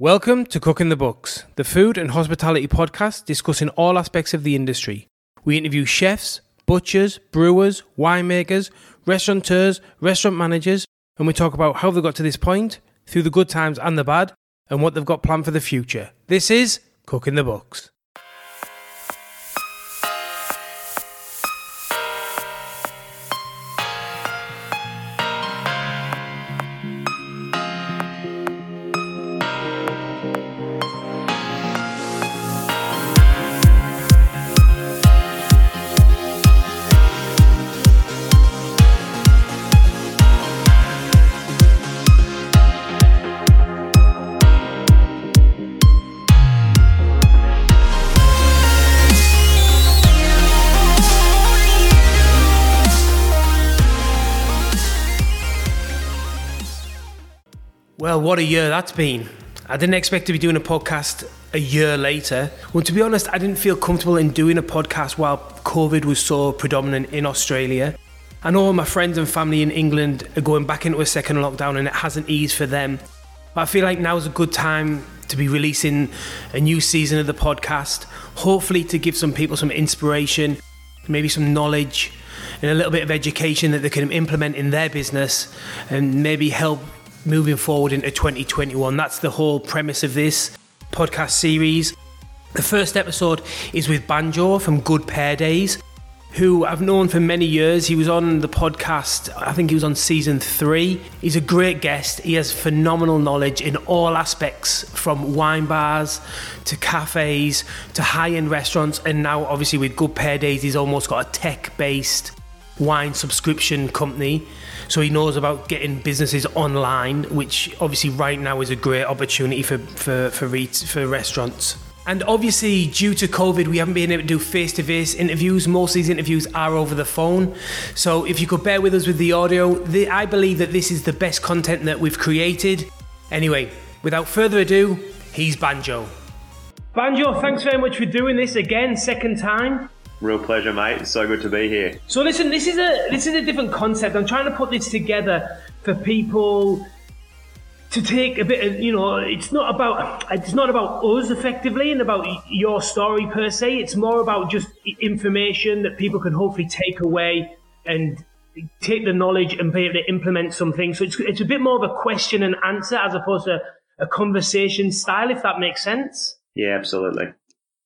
Welcome to Cooking the Books, the food and hospitality podcast discussing all aspects of the industry. We interview chefs, butchers, brewers, winemakers, restaurateurs, restaurant managers, and we talk about how they got to this point, through the good times and the bad, and what they've got planned for the future. This is Cooking the Books. What a year that's been. I didn't expect to be doing a podcast a year later. Well, to be honest, I didn't feel comfortable in doing a podcast while COVID was so predominant in Australia. I know my friends and family in England are going back into a second lockdown and it hasn't eased for them. But I feel like now is a good time to be releasing a new season of the podcast, hopefully to give some people some inspiration, maybe some knowledge, and a little bit of education that they can implement in their business and maybe help moving forward into 2021. That's the whole premise of this podcast series. The first episode is with Banjo from Good Pair Days, who I've known for many years. He was on the podcast, I think he was on season three. He's a great guest. He has phenomenal knowledge in all aspects from wine bars to cafes to high end restaurants. And now, obviously, with Good Pair Days, he's almost got a tech based wine subscription company. So he knows about getting businesses online, which obviously right now is a great opportunity for for for, re- for restaurants. And obviously, due to COVID, we haven't been able to do face to face interviews. Most of these interviews are over the phone. So, if you could bear with us with the audio, the, I believe that this is the best content that we've created. Anyway, without further ado, he's Banjo. Banjo, thanks very much for doing this again, second time. Real pleasure, mate. It's so good to be here. So listen, this is a this is a different concept. I'm trying to put this together for people to take a bit of you know. It's not about it's not about us effectively and about your story per se. It's more about just information that people can hopefully take away and take the knowledge and be able to implement something. So it's it's a bit more of a question and answer as opposed to a conversation style, if that makes sense. Yeah, absolutely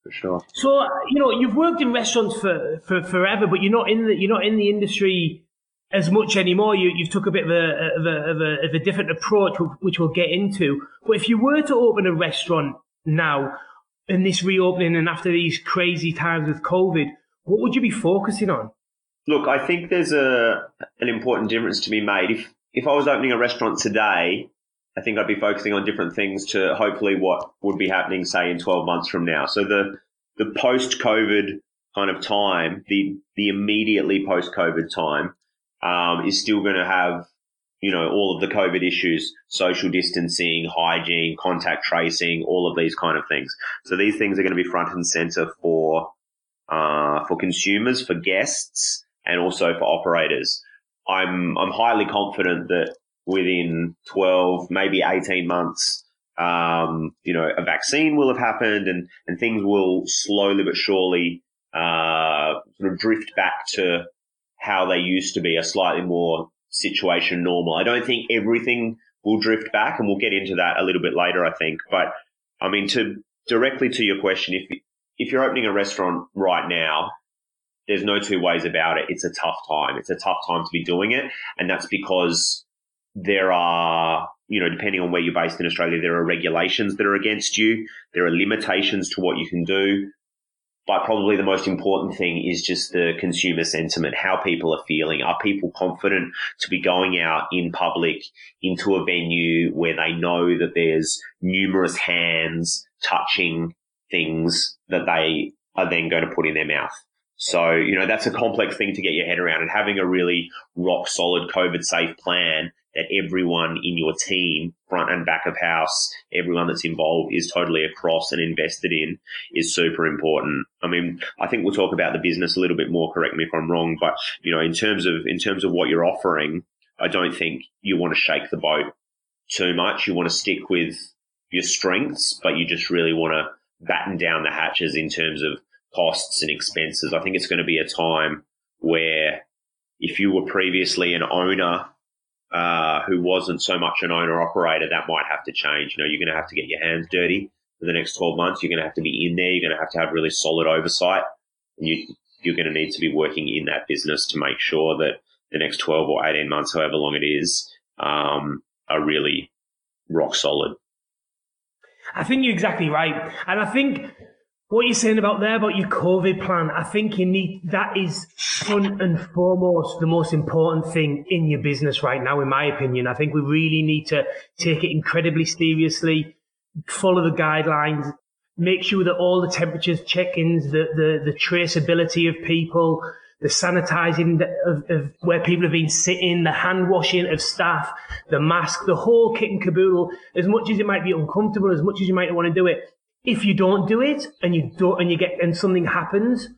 for sure. So you know, you've worked in restaurants for, for forever, but you're not in the you're not in the industry as much anymore. You you've took a bit of a of a, of a, of a different approach, which we'll get into. But if you were to open a restaurant now, in this reopening and after these crazy times with COVID, what would you be focusing on? Look, I think there's a an important difference to be made. If if I was opening a restaurant today, I think I'd be focusing on different things to hopefully what would be happening, say, in 12 months from now. So the, the post COVID kind of time, the, the immediately post COVID time, um, is still going to have, you know, all of the COVID issues, social distancing, hygiene, contact tracing, all of these kind of things. So these things are going to be front and center for, uh, for consumers, for guests, and also for operators. I'm, I'm highly confident that within 12, maybe 18 months, um, you know, a vaccine will have happened and, and things will slowly but surely, uh, sort of drift back to how they used to be, a slightly more situation normal. I don't think everything will drift back and we'll get into that a little bit later, I think. But I mean, to directly to your question, if, if you're opening a restaurant right now, there's no two ways about it. It's a tough time. It's a tough time to be doing it. And that's because there are, you know, depending on where you're based in Australia, there are regulations that are against you. There are limitations to what you can do. But probably the most important thing is just the consumer sentiment, how people are feeling. Are people confident to be going out in public into a venue where they know that there's numerous hands touching things that they are then going to put in their mouth? So, you know, that's a complex thing to get your head around and having a really rock solid COVID safe plan that everyone in your team, front and back of house, everyone that's involved is totally across and invested in is super important. I mean, I think we'll talk about the business a little bit more, correct me if I'm wrong, but you know, in terms of, in terms of what you're offering, I don't think you want to shake the boat too much. You want to stick with your strengths, but you just really want to batten down the hatches in terms of costs and expenses. I think it's going to be a time where if you were previously an owner uh, who wasn't so much an owner operator, that might have to change. You know, you're going to have to get your hands dirty for the next 12 months. You're going to have to be in there. You're going to have to have really solid oversight. And you, you're going to need to be working in that business to make sure that the next 12 or 18 months, however long it is, um, are really rock solid. I think you're exactly right. And I think what you're saying about there about your COVID plan, I think you need that is front and foremost the most important thing in your business right now, in my opinion. I think we really need to take it incredibly seriously, follow the guidelines, make sure that all the temperatures check-ins, the, the, the traceability of people, the sanitizing of, of, where people have been sitting, the hand washing of staff, the mask, the whole kit and caboodle, as much as it might be uncomfortable, as much as you might want to do it, if you don't do it and you don't, and you get, and something happens,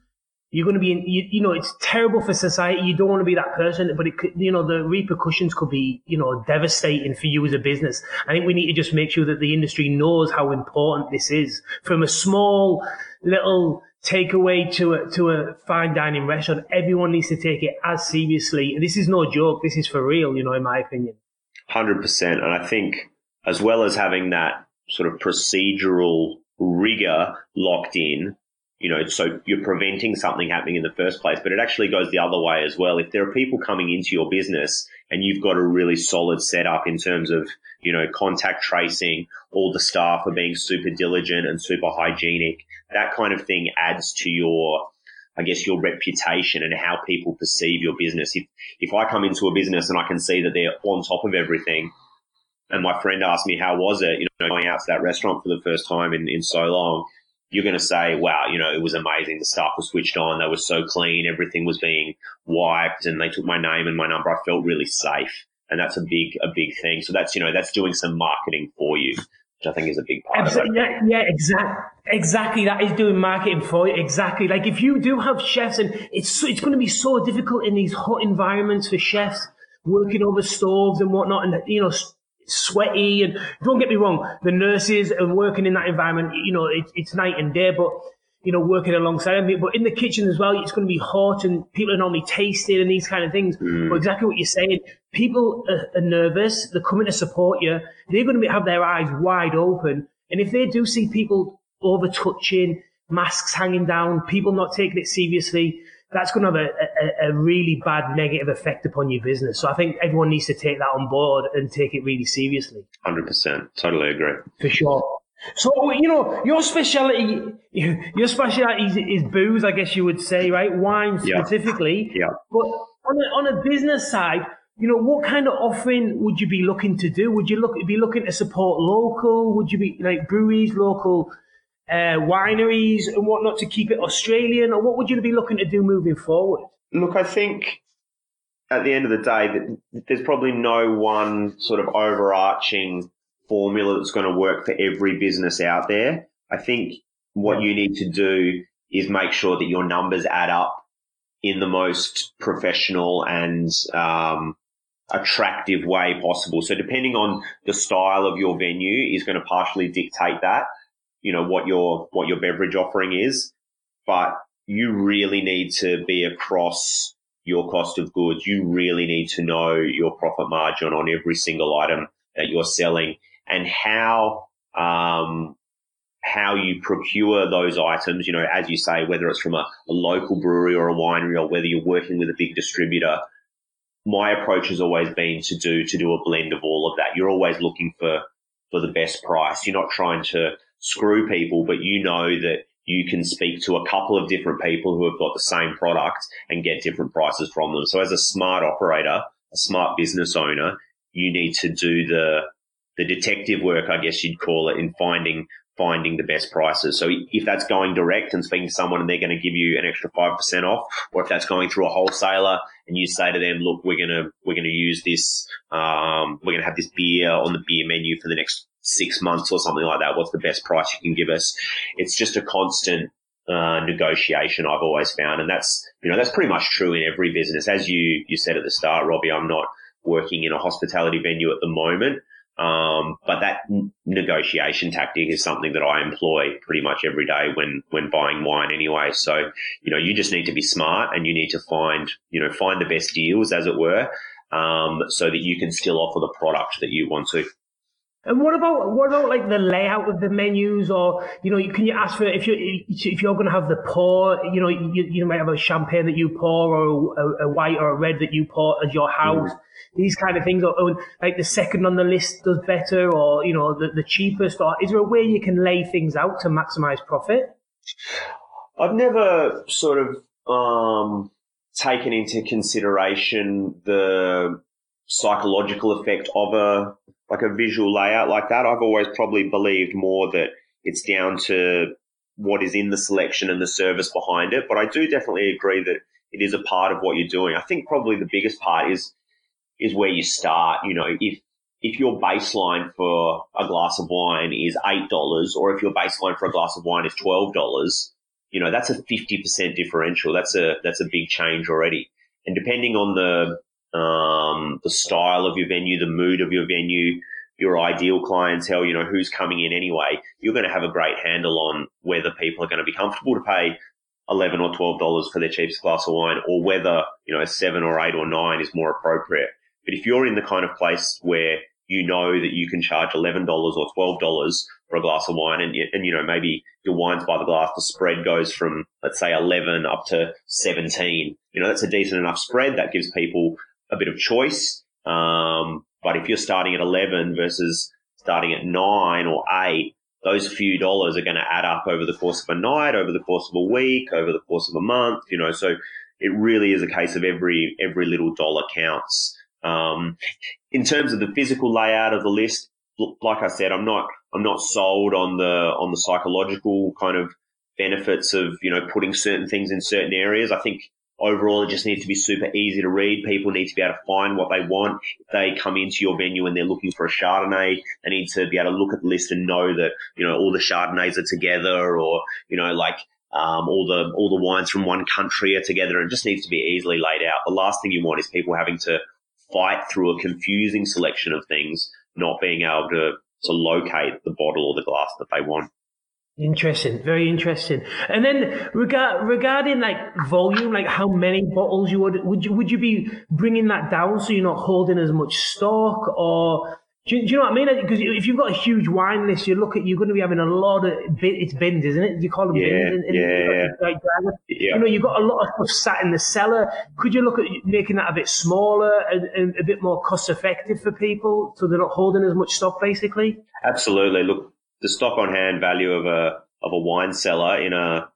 you're going to be in, you, you know, it's terrible for society. You don't want to be that person, but it could, you know, the repercussions could be, you know, devastating for you as a business. I think we need to just make sure that the industry knows how important this is from a small little takeaway to a, to a fine dining restaurant. Everyone needs to take it as seriously. This is no joke. This is for real, you know, in my opinion. 100%. And I think as well as having that sort of procedural rigor locked in, you know, so you're preventing something happening in the first place, but it actually goes the other way as well. If there are people coming into your business and you've got a really solid setup in terms of, you know, contact tracing, all the staff are being super diligent and super hygienic, that kind of thing adds to your, I guess, your reputation and how people perceive your business. If, if I come into a business and I can see that they're on top of everything, and my friend asked me, how was it, you know, going out to that restaurant for the first time in, in so long, you're going to say, wow, you know, it was amazing. The staff was switched on. They were so clean. Everything was being wiped and they took my name and my number. I felt really safe. And that's a big, a big thing. So that's, you know, that's doing some marketing for you, which I think is a big part Absolutely. of it. Yeah, yeah, exactly. Exactly. That is doing marketing for you. Exactly. Like if you do have chefs and it's, it's going to be so difficult in these hot environments for chefs working over stoves and whatnot and, you know, sweaty and don't get me wrong, the nurses and working in that environment, you know, it, it's night and day, but you know, working alongside them. But in the kitchen as well, it's going to be hot and people are normally tasting and these kind of things. Mm. But exactly what you're saying, people are, are, nervous. They're coming to support you. They're going to be, have their eyes wide open. And if they do see people over touching, masks hanging down, people not taking it seriously, that's going to have a, a, a, really bad negative effect upon your business. So I think everyone needs to take that on board and take it really seriously. 100%. Totally agree. For sure. So, you know, your specialty, your specialty is, is booze, I guess you would say, right? Wine specifically. Yeah. yeah. But on a, on a business side, you know, what kind of offering would you be looking to do? Would you look be looking to support local? Would you be like breweries, local uh, wineries and whatnot to keep it Australian, or what would you be looking to do moving forward? Look, I think at the end of the day, that there's probably no one sort of overarching formula that's going to work for every business out there. I think what you need to do is make sure that your numbers add up in the most professional and um, attractive way possible. So depending on the style of your venue is going to partially dictate that you know, what your, what your beverage offering is, but you really need to be across your cost of goods. You really need to know your profit margin on every single item that you're selling and how, um, how you procure those items, you know, as you say, whether it's from a, a local brewery or a winery or whether you're working with a big distributor, my approach has always been to do to do a blend of all of that. You're always looking for for the best price. You're not trying to screw people, but you know that you can speak to a couple of different people who have got the same product and get different prices from them. So as a smart operator, a smart business owner, you need to do the the detective work, I guess you'd call it, in finding finding the best prices. So if that's going direct and speaking to someone and they're going to give you an extra 5% off, or if that's going through a wholesaler and you say to them, look, we're going to, we're going to use this, um, we're going to have this beer on the beer menu for the next six months or something like that. What's the best price you can give us? It's just a constant uh, negotiation I've always found. And that's, you know, that's pretty much true in every business. As you, you said at the start, Robbie, I'm not working in a hospitality venue at the moment. Um, but that negotiation tactic is something that I employ pretty much every day when, when buying wine anyway. So, you know, you just need to be smart and you need to find, you know, find the best deals as it were, um, so that you can still offer the product that you want to. And what about what about like the layout of the menus, or you know, can you ask for if you if you're going to have the pour, you know, you, you might have a champagne that you pour, or a, a white or a red that you pour as your house. Mm. These kind of things, or, or, like the second on the list does better, or you know, the, the cheapest. Or is there a way you can lay things out to maximize profit? I've never sort of um, taken into consideration the psychological effect of a like a visual layout like that. I've always probably believed more that it's down to what is in the selection and the service behind it. But I do definitely agree that it is a part of what you're doing. I think probably the biggest part is is where you start. You know, if if your baseline for a glass of wine is eight dollars, or if your baseline for a glass of wine is twelve dollars, you know that's a fifty percent differential. That's a that's a big change already. And depending on the um, the style of your venue, the mood of your venue, your ideal clientele, you know, who's coming in anyway, you're going to have a great handle on whether people are going to be comfortable to pay 11 or $12 for their cheapest glass of wine or whether, you know, a seven or eight or nine is more appropriate. But if you're in the kind of place where you know that you can charge $11 or $12 for a glass of wine and, and, you know, maybe your wines by the glass, the spread goes from, let's say 11 up to 17. You know, that's a decent enough spread that gives people a bit of choice. Um, but if you're starting at 11 versus starting at nine or eight, those few dollars are going to add up over the course of a night, over the course of a week, over the course of a month, you know, so it really is a case of every, every little dollar counts. Um, in terms of the physical layout of the list, like I said, I'm not, I'm not sold on the, on the psychological kind of benefits of, you know, putting certain things in certain areas. I think overall, it just needs to be super easy to read. People need to be able to find what they want. If they come into your venue and they're looking for a Chardonnay, they need to be able to look at the list and know that, you know, all the Chardonnays are together or, you know, like, um, all the, all the wines from one country are together and just needs to be easily laid out. The last thing you want is people having to fight through a confusing selection of things, not being able to, to locate the bottle or the glass that they want. Interesting, very interesting. And then regard, regarding like volume, like how many bottles you would would you would you be bringing that down so you're not holding as much stock, or do you, do you know what I mean? Because if you've got a huge wine list, you look at you're going to be having a lot of it's bins, isn't it? You call them yeah, bins. In, yeah, yeah. You know, you've got a lot of stuff sat in the cellar. Could you look at making that a bit smaller and, and a bit more cost effective for people, so they're not holding as much stock, basically? Absolutely. Look, the stock on hand value of a of a wine cellar in a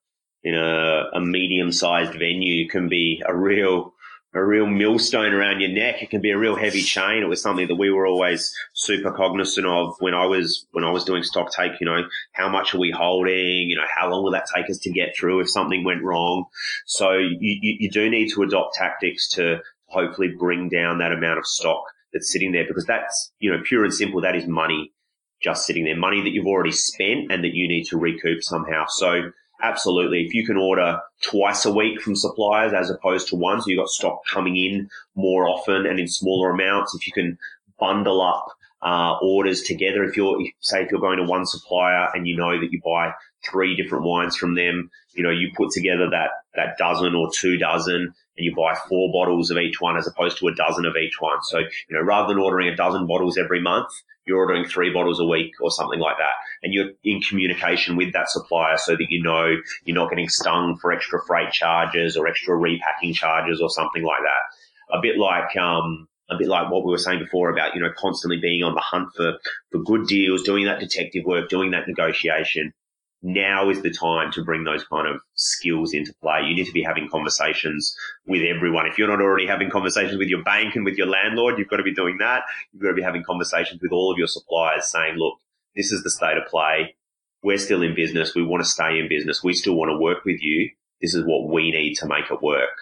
in a, a medium sized venue can be a real a real millstone around your neck. It can be a real heavy chain. It was something that we were always super cognizant of when I was when I was doing stock take. You know, how much are we holding? You know, how long will that take us to get through if something went wrong? So you, you, you do need to adopt tactics to hopefully bring down that amount of stock that's sitting there because that's you know pure and simple. That is money just sitting there, money that you've already spent and that you need to recoup somehow. So absolutely, if you can order twice a week from suppliers as opposed to one, so you've got stock coming in more often and in smaller amounts, if you can bundle up uh, orders together, if you're say if you're going to one supplier and you know that you buy three different wines from them, you know you put together that that dozen or two dozen and you buy four bottles of each one as opposed to a dozen of each one. So, you know, rather than ordering a dozen bottles every month, you're ordering three bottles a week or something like that. And you're in communication with that supplier so that you know you're not getting stung for extra freight charges or extra repacking charges or something like that. A bit like, um, a bit like what we were saying before about, you know, constantly being on the hunt for, for good deals, doing that detective work, doing that negotiation now is the time to bring those kind of skills into play. You need to be having conversations with everyone. If you're not already having conversations with your bank and with your landlord, you've got to be doing that. You've got to be having conversations with all of your suppliers saying, look, this is the state of play. We're still in business. We want to stay in business. We still want to work with you. This is what we need to make it work.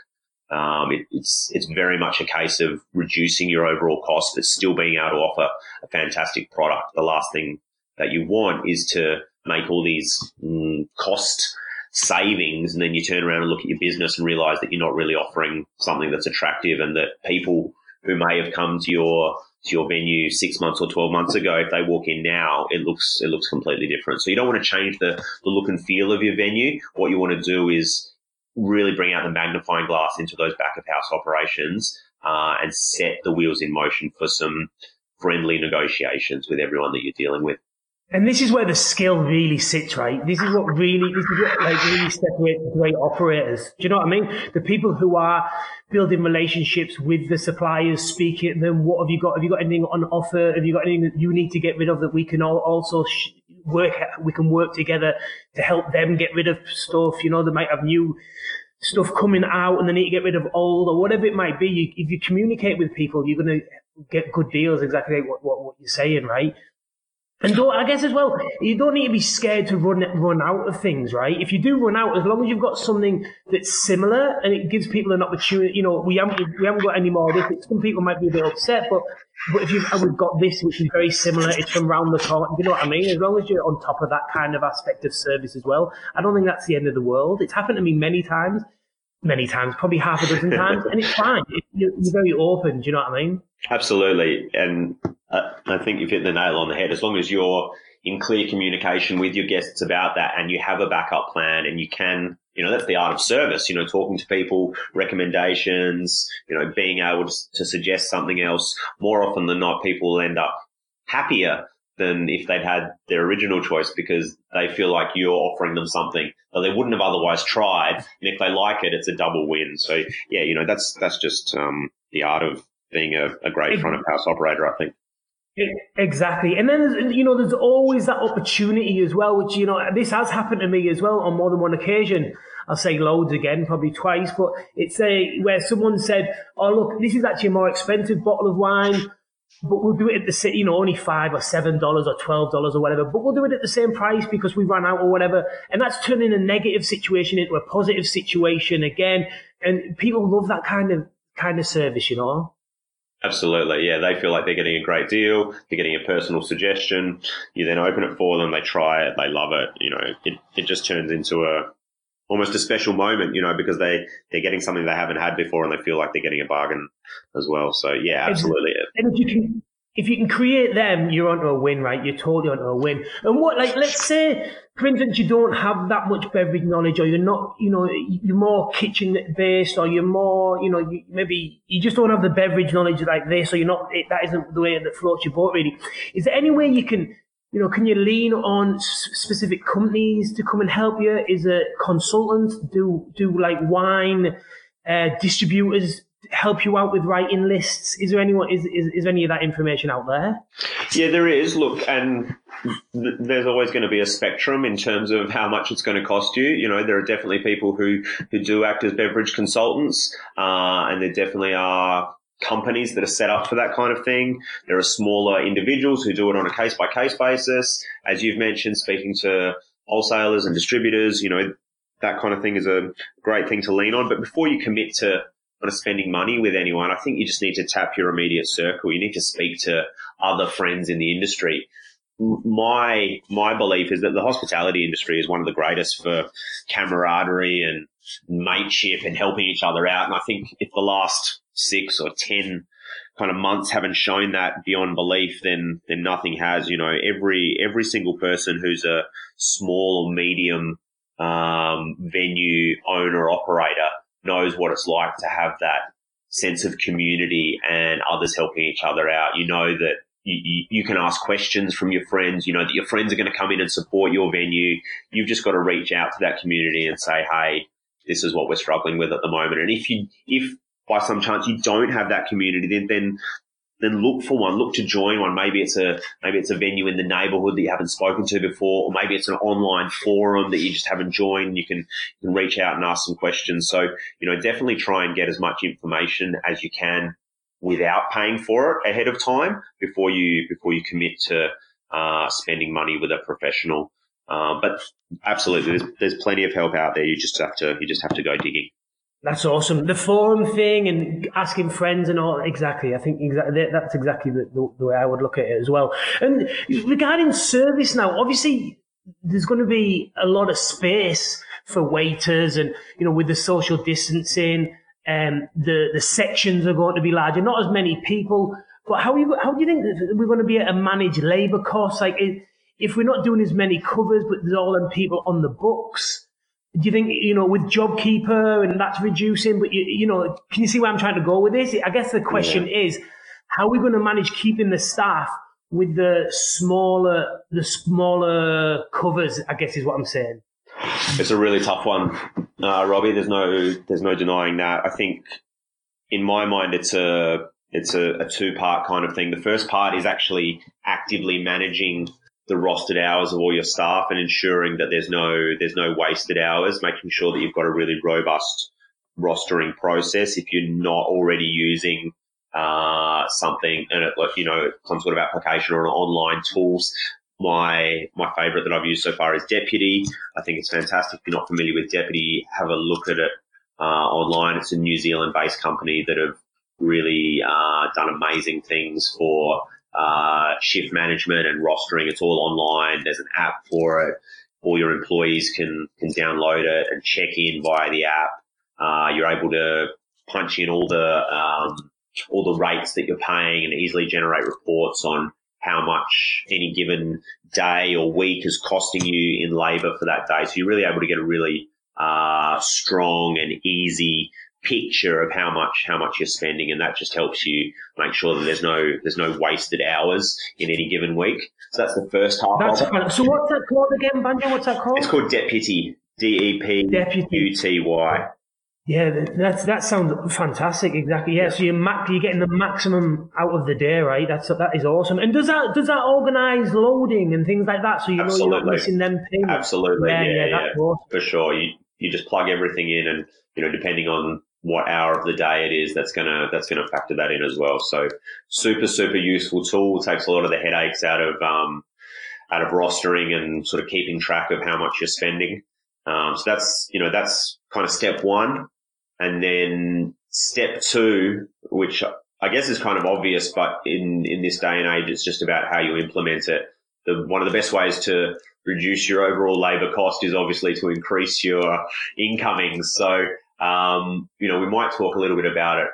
Um, it, it's it's very much a case of reducing your overall cost, but still being able to offer a fantastic product. The last thing that you want is to make all these mm, cost savings, and then you turn around and look at your business and realize that you're not really offering something that's attractive, and that people who may have come to your to your venue six months or 12 months ago, if they walk in now, it looks, it looks completely different. So you don't want to change the, the look and feel of your venue. What you want to do is really bring out the magnifying glass into those back of house operations, uh, and set the wheels in motion for some friendly negotiations with everyone that you're dealing with. And this is where the skill really sits, right? This is what really, this is what like really separates great operators. Do you know what I mean? The people who are building relationships with the suppliers, speaking to them. What have you got? Have you got anything on offer? Have you got anything that you need to get rid of that we can all also sh- work? We can work together to help them get rid of stuff. You know, they might have new stuff coming out and they need to get rid of old or whatever it might be. You, if you communicate with people, you're going to get good deals. Exactly what, what, what you're saying, right? And don't, I guess as well, you don't need to be scared to run run out of things, right? If you do run out, as long as you've got something that's similar and it gives people an opportunity, you know, we haven't we haven't got any more of this. Some people might be a bit upset, but but if you've we've got this, which is very similar, it's from round the corner. You know what I mean? As long as you're on top of that kind of aspect of service as well, I don't think that's the end of the world. It's happened to me many times, many times, probably half a dozen times, and it's fine. You're, you're very open. Do you know what I mean? Absolutely, and I think you've hit the nail on the head. As long as you're in clear communication with your guests about that and you have a backup plan and you can, you know, that's the art of service, you know, talking to people, recommendations, you know, being able to, to suggest something else. More often than not, people will end up happier than if they'd had their original choice because they feel like you're offering them something that they wouldn't have otherwise tried. And if they like it, it's a double win. So yeah, you know, that's, that's just, um, the art of being a, a great front of house operator, I think. Exactly. And then, you know, there's always that opportunity as well, which, you know, this has happened to me as well on more than one occasion. I'll say loads again, probably twice, but it's a, where someone said, oh, look, this is actually a more expensive bottle of wine, but we'll do it at the you know, only five or seven dollars or twelve dollars or whatever, but we'll do it at the same price because we ran out or whatever. And that's turning a negative situation into a positive situation again. And people love that kind of, kind of service, you know? Absolutely. Yeah. They feel like they're getting a great deal. They're getting a personal suggestion. You then open it for them. They try it. They love it. You know, it, it just turns into a, almost a special moment, you know, because they, they're getting something they haven't had before and they feel like they're getting a bargain as well. So yeah, absolutely. And if you can, if you can create them, you're onto a win, right? You're totally onto a win. And what, like, let's say, for instance, you don't have that much beverage knowledge, or you're not, you know, you're more kitchen based, or you're more, you know, you, maybe you just don't have the beverage knowledge like this, or you're not, it, that isn't the way that floats your boat, really. Is there any way you can, you know, can you lean on specific companies to come and help you? Is a consultant do do like wine uh, distributors help you out with writing lists? Is there anyone is, is is any of that information out there? Yeah, there is. Look, and th- there's always going to be a spectrum in terms of how much it's going to cost you. You know, there are definitely people who who do act as beverage consultants, uh, and there definitely are companies that are set up for that kind of thing. There are smaller individuals who do it on a case by case basis. As you've mentioned, speaking to wholesalers and distributors, you know, that kind of thing is a great thing to lean on. But before you commit to of spending money with anyone, I think you just need to tap your immediate circle. You need to speak to other friends in the industry. My my belief is that the hospitality industry is one of the greatest for camaraderie and mateship and helping each other out. And I think if the last six or ten kind of months haven't shown that beyond belief, then then nothing has. You know, every every single person who's a small or medium um, venue owner operator knows what it's like to have that sense of community and others helping each other out. You know that you, you, can ask questions from your friends. You know that your friends are going to come in and support your venue. You've just got to reach out to that community and say, "Hey, this is what we're struggling with at the moment." And if you, if by some chance you don't have that community, then then then look for one, look to join one. Maybe it's a, maybe it's a venue in the neighborhood that you haven't spoken to before, or maybe it's an online forum that you just haven't joined. You can, you can reach out and ask some questions. So, you know, definitely try and get as much information as you can without paying for it ahead of time before you, before you commit to, uh, spending money with a professional. Uh, but absolutely, there's, there's plenty of help out there. You just have to, you just have to go digging. That's awesome. The forum thing and asking friends and all. Exactly. I think that's exactly the, the, the, way I would look at it as well. And regarding service now, obviously there's going to be a lot of space for waiters and, you know, with the social distancing, um, the, the sections are going to be larger, not as many people, But how you how do you think we're going to be able to manage labour costs? Like if we're not doing as many covers, but there's all them people on the books. Do you think you know with JobKeeper and that's reducing? But you, you know, can you see where I'm trying to go with this? I guess the question yeah. is, how are we going to manage keeping the staff with the smaller the smaller covers? I guess is what I'm saying. It's a really tough one, uh, Robbie. There's no there's no denying that. I think in my mind, it's a it's a, a two part kind of thing. The first part is actually actively managing the rostered hours of all your staff and ensuring that there's no there's no wasted hours, making sure that you've got a really robust rostering process. If you're not already using uh, something and it, like you know some sort of application or an online tools. My my favorite that I've used so far is Deputy. I think it's fantastic. If you're not familiar with Deputy, have a look at it uh, online. It's a New Zealand based company that have really uh, done amazing things for uh, shift management and rostering. It's all online. There's an app for it. All your employees can can download it and check in via the app. Uh, you're able to punch in all the um, all the rates that you're paying and easily generate reports on how much any given day or week is costing you in labour for that day. So you're really able to get a really uh, strong and easy picture of how much how much you're spending, and that just helps you make sure that there's no there's no wasted hours in any given week. So that's the first half. That's. So what's that called again, Banjo? What's that called? It's called Deputy. D E P U T Y. Yeah, that's that sounds fantastic. Exactly. Yeah, so you're max, you're getting the maximum out of the day, right? That's that is awesome. And does that does that organise loading and things like that, so you Absolutely. know you're not missing them things? Absolutely. Yeah, yeah, yeah, yeah. Awesome. for sure. You you just plug everything in, and you know, depending on what hour of the day it is, that's gonna that's gonna factor that in as well. So super super useful tool. Takes a lot of the headaches out of um out of rostering and sort of keeping track of how much you're spending. Um, so that's you know that's kind of step one. And then step two, which I guess is kind of obvious, but in, in this day and age, it's just about how you implement it. The, one of the best ways to reduce your overall labor cost is obviously to increase your incomings. So, um, you know, we might talk a little bit about it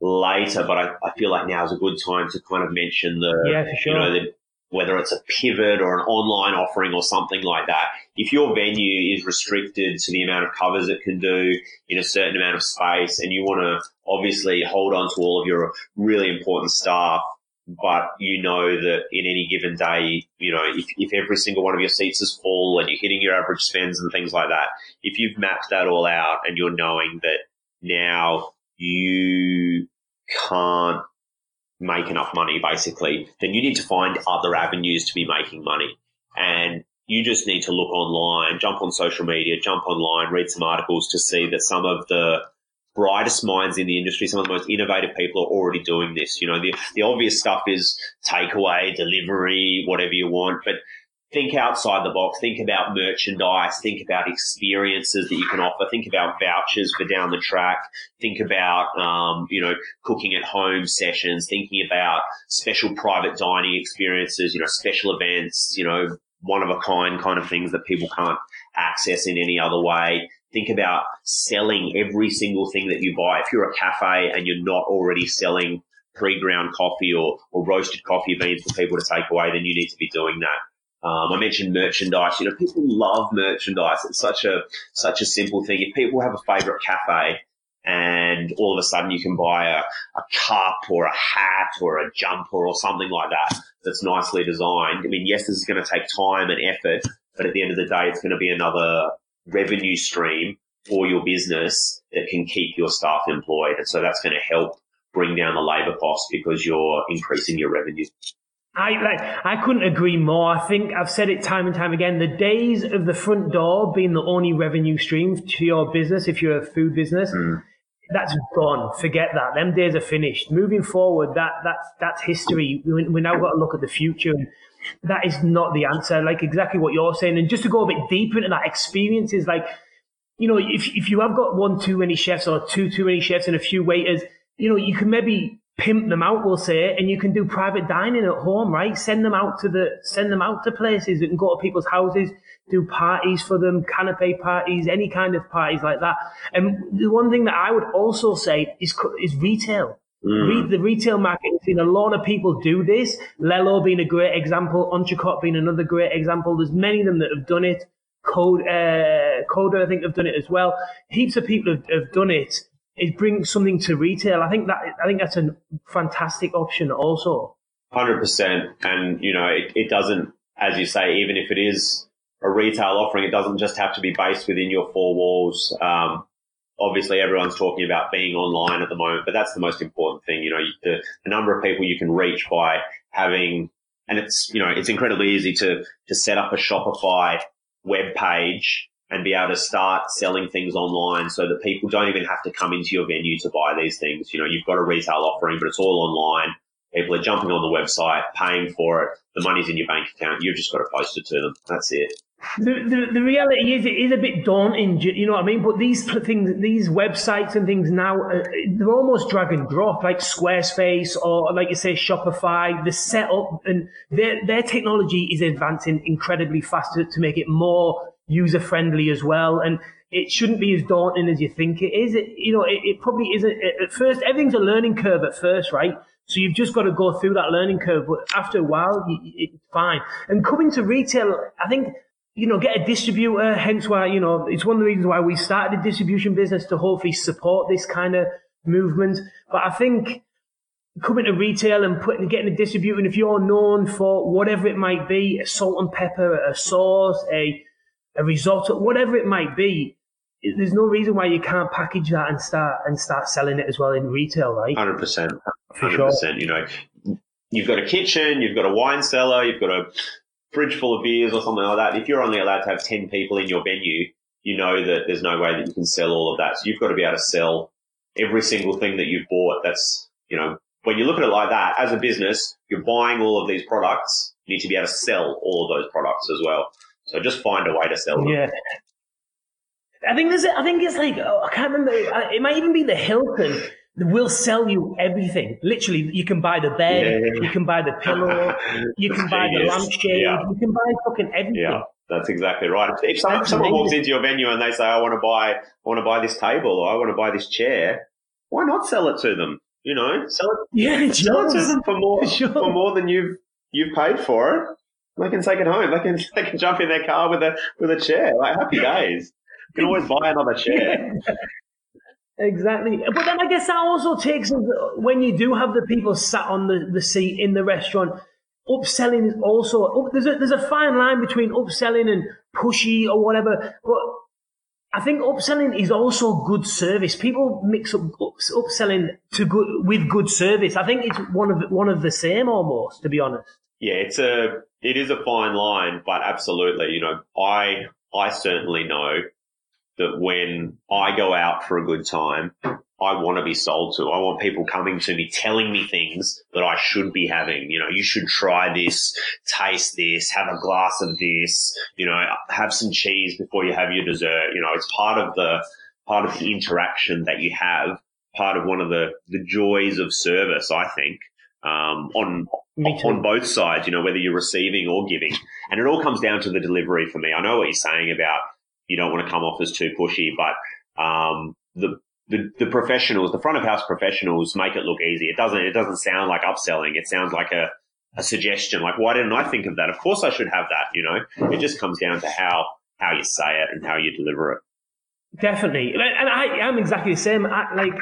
later, but I, I feel like now is a good time to kind of mention the, yeah, sure. you know, the, whether it's a pivot or an online offering or something like that. If your venue is restricted to the amount of covers it can do in a certain amount of space and you want to obviously hold on to all of your really important staff, but you know that in any given day, you know, if, if every single one of your seats is full and you're hitting your average spends and things like that, if you've mapped that all out and you're knowing that now you can't make enough money basically, then you need to find other avenues to be making money. And you just need to look online, jump on social media, jump online, read some articles to see that some of the brightest minds in the industry, some of the most innovative people are already doing this. You know, the, the obvious stuff is takeaway, delivery, whatever you want, but think outside the box. Think about merchandise. Think about experiences that you can offer. Think about vouchers for down the track. Think about, um, you know, cooking at home sessions. Thinking about special private dining experiences. You know, special events. You know, one of a kind kind of things that people can't access in any other way. Think about selling every single thing that you buy. If you're a cafe and you're not already selling pre-ground coffee or, or roasted coffee beans for people to take away, then you need to be doing that. Um, I mentioned merchandise. You know, people love merchandise. It's such a such a simple thing. If people have a favorite cafe, and all of a sudden you can buy a, a cup or a hat or a jumper or something like that that's nicely designed. I mean, yes, this is going to take time and effort, but at the end of the day, it's going to be another revenue stream for your business that can keep your staff employed, and so that's going to help bring down the labour cost because you're increasing your revenue. I like, I couldn't agree more. I think I've said it time and time again. The days of the front door being the only revenue stream to your business, if you're a food business, mm. that's gone. Forget that. Them days are finished. Moving forward, that that's that's history. We, we now got to look at the future. And that is not the answer. Like exactly what you're saying. And just to go a bit deeper into that, experience is like, you know, if if you have got one too many chefs or two too many chefs and a few waiters, you know, you can maybe pimp them out, we'll say, and you can do private dining at home, right? Send them out to the, send them out to places. You can go to people's houses, do parties for them, canapé parties, any kind of parties like that. And the one thing that I would also say is, is retail. Mm. The retail market has seen a lot of people do this. Lelo being a great example, Entrecote being another great example. There's many of them that have done it. Code, uh, Coda, I think, have done it as well. Heaps of people have, have done it. It brings something to retail. I think that I think that's a fantastic option also. Hundred percent, and you know it, it doesn't, as you say, even if it is a retail offering, it doesn't just have to be based within your four walls. Um, obviously everyone's talking about being online at the moment, but that's the most important thing. You know, the, the number of people you can reach by having, and it's, you know, it's incredibly easy to, to set up a Shopify web page and be able to start selling things online so that people don't even have to come into your venue to buy these things. You know, you've got a retail offering, but it's all online. People are jumping on the website, paying for it. The money's in your bank account. You've just got to post it to them. That's it. The, the, the reality is it is a bit daunting, you know what I mean? But these things, these websites and things now, uh, they're almost drag and drop, like Squarespace or like you say, Shopify. The setup and their their technology is advancing incredibly fast to, to make it more user friendly as well. And it shouldn't be as daunting as you think it is. It, you know, it, it probably isn't at first. Everything's a learning curve at first, right? So you've just got to go through that learning curve. But after a while, you, it's fine. And coming to retail, I think you know, get a distributor. Hence why, you know, it's one of the reasons why we started a distribution business to hopefully support this kind of movement. But I think coming to retail and putting, getting a distributor, and if you're known for whatever it might be, a salt and pepper, a sauce, a, a risotto, whatever it might be, there's no reason why you can't package that and start and start selling it as well in retail, right? Hundred percent, hundred percent. You know, you've got a kitchen, you've got a wine cellar, you've got a fridge full of beers or something like that, if you're only allowed to have 10 people in your venue, you know that there's no way that you can sell all of that. So you've got to be able to sell every single thing that you've bought. That's, you know, when you look at it like that, as a business, you're buying all of these products. You need to be able to sell all of those products as well. So just find a way to sell them. Yeah. I think there's, I think it's like, oh, I can't remember. Uh, it might even be the Hilton will sell you everything. Literally, you can buy the bed, yeah. you can buy the pillow, you can buy the lampshade, yeah. you can buy fucking everything. Yeah. That's exactly right. If someone, someone walks into your venue and they say, "I want to buy, I want to buy this table, or I want to buy this chair," why not sell it to them? You know, sell it, yeah, sell it to them for more sure. for more than you've you've paid for it. They can take it home. They can they can jump in their car with a with a chair. Like happy days. You can always buy another chair. Exactly. But then I guess that also takes when you do have the people sat on the, the seat in the restaurant, upselling is also, there's a, there's a fine line between upselling and pushy or whatever. But I think upselling is also good service. People mix up upselling to good with good service. I think it's one of one of the same almost, to be honest. Yeah, it's a it is a fine line, but absolutely, you know, I I certainly know that when I go out for a good time, I want to be sold to. I want people coming to me telling me things that I should be having. You know, you should try this, taste this, have a glass of this, you know, have some cheese before you have your dessert. You know, it's part of the, part of the interaction that you have, part of one of the, the joys of service, I think. Um, on on both sides, you know, whether you're receiving or giving, and it all comes down to the delivery for me. I know what you're saying about you don't want to come off as too pushy, but um, the, the the professionals, the front of house professionals, make it look easy. It doesn't. It doesn't sound like upselling. It sounds like a a suggestion. Like, why didn't I think of that? Of course, I should have that. You know, it just comes down to how how you say it and how you deliver it. Definitely, and I am exactly the same. I, like.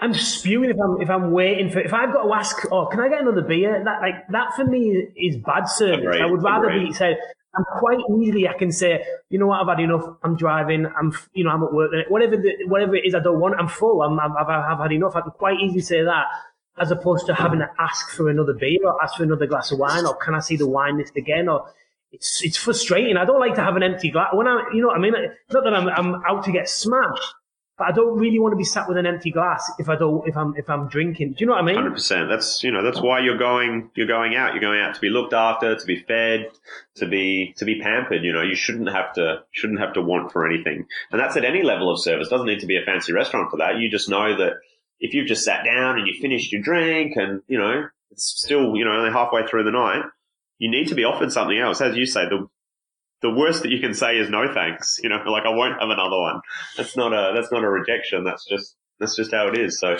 I'm spewing if I'm if I'm waiting for if I've got to ask, oh, can I get another beer? That like that for me is bad service. Agreed. I would rather Agreed. be say, I'm quite easily I can say, you know what, I've had enough. I'm driving. I'm, you know, I'm at work. Whatever, the, whatever it is, I don't want. I'm full. I'm, I've, I've had enough. I can quite easily say that, as opposed to having to ask for another beer or ask for another glass of wine or can I see the wine list again or it's it's frustrating. I don't like to have an empty glass when I, you know what I mean. Not that I'm I'm out to get smashed, but I don't really want to be sat with an empty glass if I don't if I'm if I'm drinking. Do you know what I mean? Hundred percent. That's you know that's why you're going you're going out. You're going out to be looked after, to be fed, to be to be pampered. You know you shouldn't have to shouldn't have to want for anything, and that's at any level of service. Doesn't need to be a fancy restaurant for that. You just know that if you've just sat down and you finished your drink, and you know it's still you know only halfway through the night, you need to be offered something else. As you say, the the worst that you can say is no thanks. You know, like I won't have another one. That's not a that's not a rejection. That's just that's just how it is. So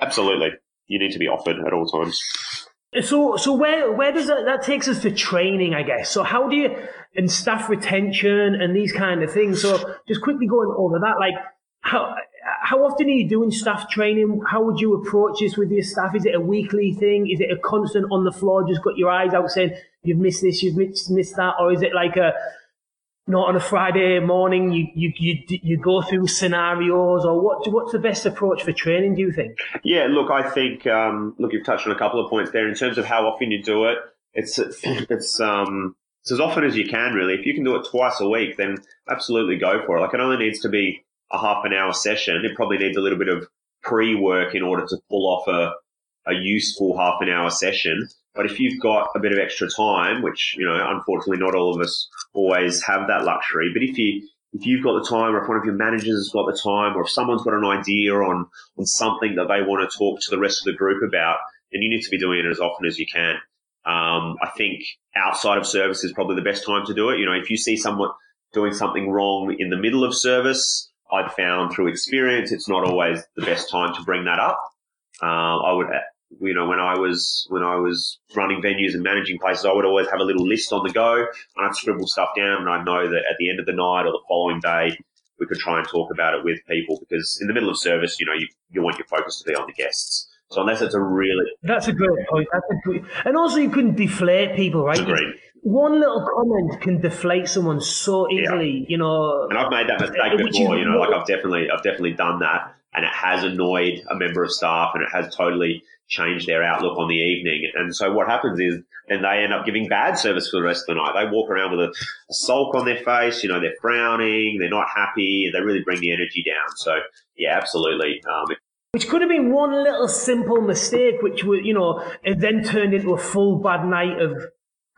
Absolutely. You need to be offered at all times. So, so where where does that that takes us to training, I guess. So, how do you and staff retention and these kind of things? So, just quickly going over that, like how how often are you doing staff training? How would you approach this with your staff? Is it a weekly thing? Is it a constant on the floor? Just got your eyes out saying you've missed this, you've missed, missed that, or is it like a not on a Friday morning, you, you, you, you go through scenarios or what, what's the best approach for training, do you think? Yeah, look, I think, um, look, you've touched on a couple of points there in terms of how often you do it. It's, it's, um, it's as often as you can, really. If you can do it twice a week, then absolutely go for it. Like it only needs to be a half an hour session. It probably needs a little bit of pre work in order to pull off a, a useful half an hour session. But if you've got a bit of extra time, which, you know, unfortunately not all of us always have that luxury, but if you, if you've got the time or if one of your managers has got the time or if someone's got an idea on, on something that they want to talk to the rest of the group about, then you need to be doing it as often as you can. Um, I think outside of service is probably the best time to do it. You know, if you see someone doing something wrong in the middle of service, I've found through experience, it's not always the best time to bring that up. Uh, I would you know, when I was when I was running venues and managing places, I would always have a little list on the go, and I'd scribble stuff down, and I'd know that at the end of the night or the following day, we could try and talk about it with people because in the middle of service, you know, you, you want your focus to be on the guests. So unless it's a really that's a great point. That's a great, and also you couldn't deflate people, right? Agreed. One little comment can deflate someone so easily, yeah. you know. And I've made that mistake before, you know, like I've definitely, I've definitely done that, and it has annoyed a member of staff, and it has totally changed their outlook on the evening. And so what happens is then they end up giving bad service for the rest of the night. They walk around with a, a sulk on their face, you know, they're frowning, they're not happy, they really bring the energy down. So yeah, absolutely. Um, which could have been one little simple mistake, which would, you know, it then turned into a full bad night of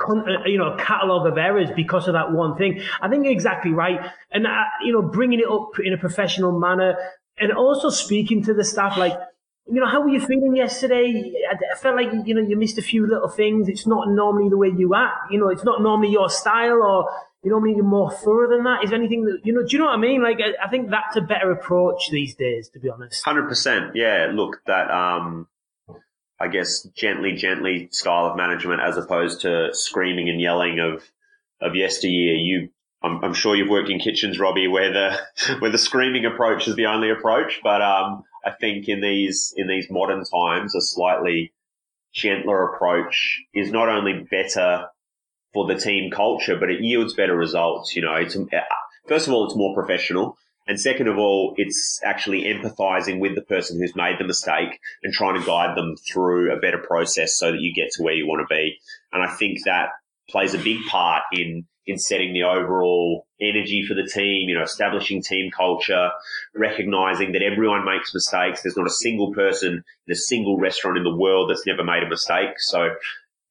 uh, you know, a catalogue of errors because of that one thing. I think you're exactly right. And, uh, you know, bringing it up in a professional manner and also speaking to the staff, like, you know, how were you feeling yesterday? I felt like, you know, you missed a few little things. It's not normally the way you act. You know, it's not normally your style or, you know, maybe more thorough than that. Is there anything that, you know, do you know what I mean? Like, I, I think that's a better approach these days, to be honest. 100%. Yeah. Look, that, um, I guess gently, gently style of management as opposed to screaming and yelling of, of yesteryear. You, I'm, I'm sure you've worked in kitchens, Robbie, where the, where the screaming approach is the only approach, but, um, I think in these in these modern times, a slightly gentler approach is not only better for the team culture, but it yields better results. You know, it's, first of all, it's more professional. And second of all, it's actually empathizing with the person who's made the mistake and trying to guide them through a better process so that you get to where you want to be. And I think that plays a big part in in setting the overall energy for the team, you know, establishing team culture, recognizing that everyone makes mistakes. There's not a single person in a single restaurant in the world that's never made a mistake. So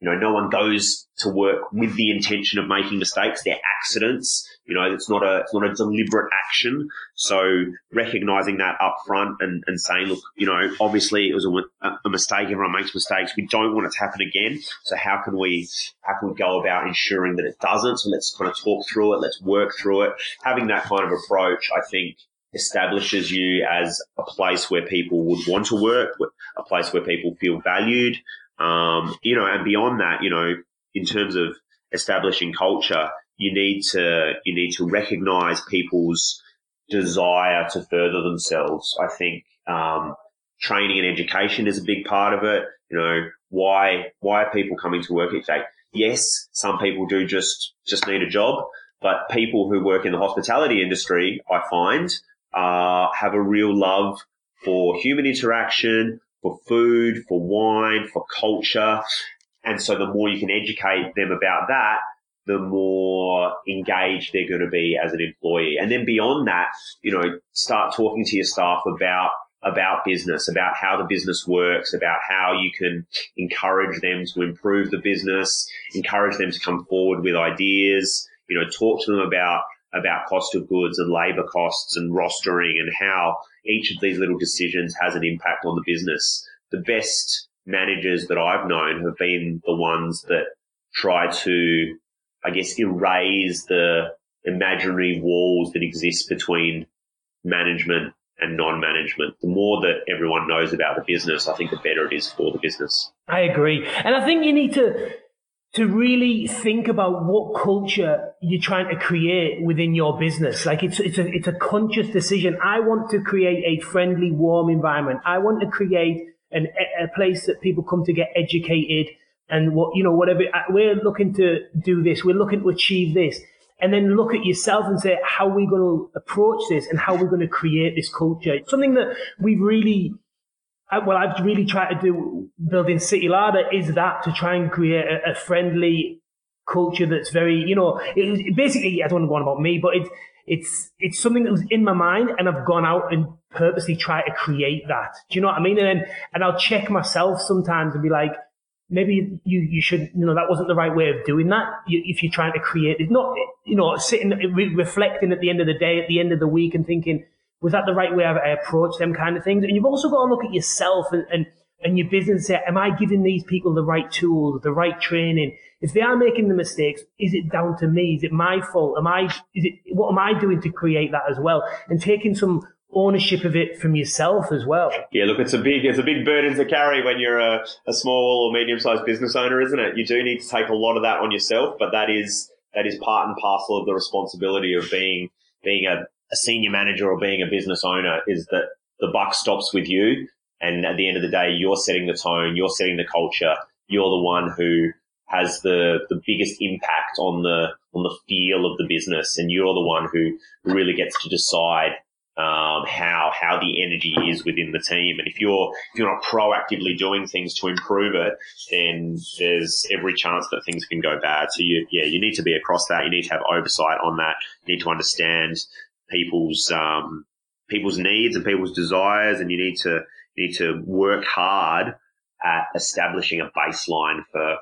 you know, no one goes to work with the intention of making mistakes. They're accidents. You know, it's not a, it's not a deliberate action. So recognizing that up front and, and saying, look, you know, obviously it was a, a mistake. Everyone makes mistakes. We don't want it to happen again. So how can we, how can we go about ensuring that it doesn't? So let's kind of talk through it. Let's work through it. Having that kind of approach, I think, establishes you as a place where people would want to work, a place where people feel valued, um, you know, and beyond that, you know, in terms of establishing culture, you need to you need to recognize people's desire to further themselves. I think um, training and education is a big part of it. You know, why why are people coming to work each day? Yes, some people do just just need a job, but people who work in the hospitality industry, I find, uh, have a real love for human interaction, for food, for wine, for culture. And so the more you can educate them about that, the more engaged they're going to be as an employee. And then beyond that, you know, start talking to your staff about about business, about how the business works, about how you can encourage them to improve the business, encourage them to come forward with ideas, you know, talk to them about about cost of goods and labor costs and rostering and how each of these little decisions has an impact on the business. The best managers that I've known have been the ones that try to, I guess, erase the imaginary walls that exist between management and non-management. The more that everyone knows about the business, I think the better it is for the business. I agree. And I think you need to to really think about what culture you're trying to create within your business. Like it's it's a it's a conscious decision. I want to create a friendly, warm environment. I want to create an, a place that people come to get educated and what you know whatever uh, we're looking to do this. We're looking to achieve this. And then look at yourself and say, how are we going to approach this and how we're we going to create this culture? Something that we've really uh, well, I've really tried to do building City Larder is that to try and create a, a friendly culture that's very, you know, it, basically, I don't want to go on about me, but it's, it's, it's something that was in my mind and I've gone out and purposely tried to create that. Do you know what I mean? And then, and I'll check myself sometimes and be like, maybe you, you should, you know, that wasn't the right way of doing that. You, if you're trying to create it, not, you know, sitting, re- reflecting at the end of the day, at the end of the week and thinking, was that the right way I approach them kind of things? And you've also got to look at yourself and, and, and your business say, am I giving these people the right tools, the right training? If they are making the mistakes, is it down to me? Is it my fault? Am I, is it, what am I doing to create that as well? And taking some ownership of it from yourself as well. Yeah, look, it's a big, it's a big burden to carry when you're a, a small or medium sized business owner, isn't it? You do need to take a lot of that on yourself, but that is, that is part and parcel of the responsibility of being, being a, a senior manager or being a business owner is that the buck stops with you. And at the end of the day, you're setting the tone, you're setting the culture, you're the one who has the, the biggest impact on the, on the feel of the business. And you're the one who really gets to decide um, how how the energy is within the team. And if you're if you're not proactively doing things to improve it, then there's every chance that things can go bad. So you yeah you need to be across that. You need to have oversight on that. You need to understand people's um, people's needs and people's desires, and you need to you need to work hard at establishing a baseline for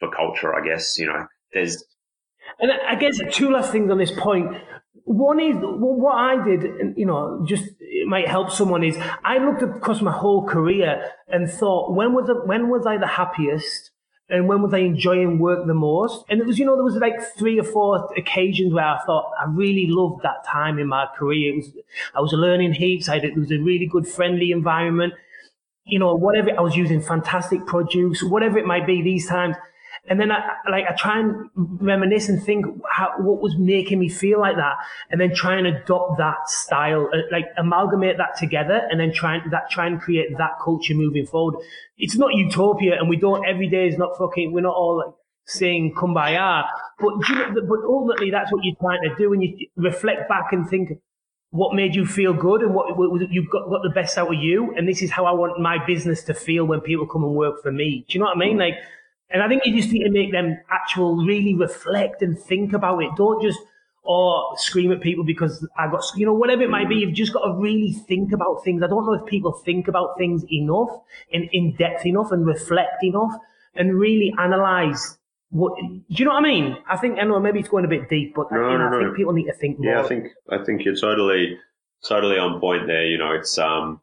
for culture. I guess you know there's. And I guess two last things on this point. One is what I did, and you know, just it might help someone. Is I looked across my whole career and thought, when was it, when was I the happiest? and when was I enjoying work the most? And it was, you know, there was like three or four occasions where I thought I really loved that time in my career. It was, I was learning heaps. I had, it was a really good, friendly environment. You know, whatever, I was using fantastic produce, whatever it might be these times. And then I, like, I try and reminisce and think how, what was making me feel like that. And then try and adopt that style, uh, like amalgamate that together and then try and that, try and create that culture moving forward. It's not utopia and we don't, every day is not fucking, we're not all like saying kumbaya, but, you know, but ultimately that's what you're trying to do. And you reflect back and think, what made you feel good and what, what you got, got the best out of you. And this is how I want my business to feel when people come and work for me. Do you know what I mean? Like, and I think you just need to make them actual really reflect and think about it. Don't just or scream at people because I got, you know, whatever it might be. You've just got to really think about things. I don't know if people think about things enough and in depth enough and reflect enough and really analyze what, do you know what I mean? I think, I know maybe it's going a bit deep, but no, you know, no, I think people need to think more. Yeah, I think, I think you're totally, totally on point there. You know, it's, um,